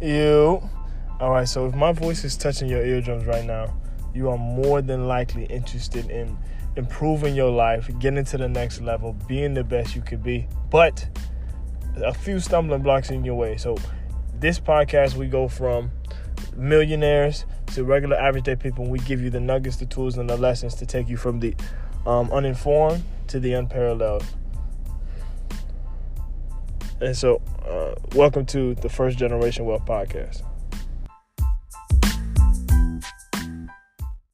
You. All right, so if my voice is touching your eardrums right now, you are more than likely interested in improving your life, getting to the next level, being the best you could be. But a few stumbling blocks in your way. So, this podcast, we go from millionaires to regular average day people. And we give you the nuggets, the tools, and the lessons to take you from the um, uninformed to the unparalleled. And so, uh, welcome to the First Generation Wealth Podcast.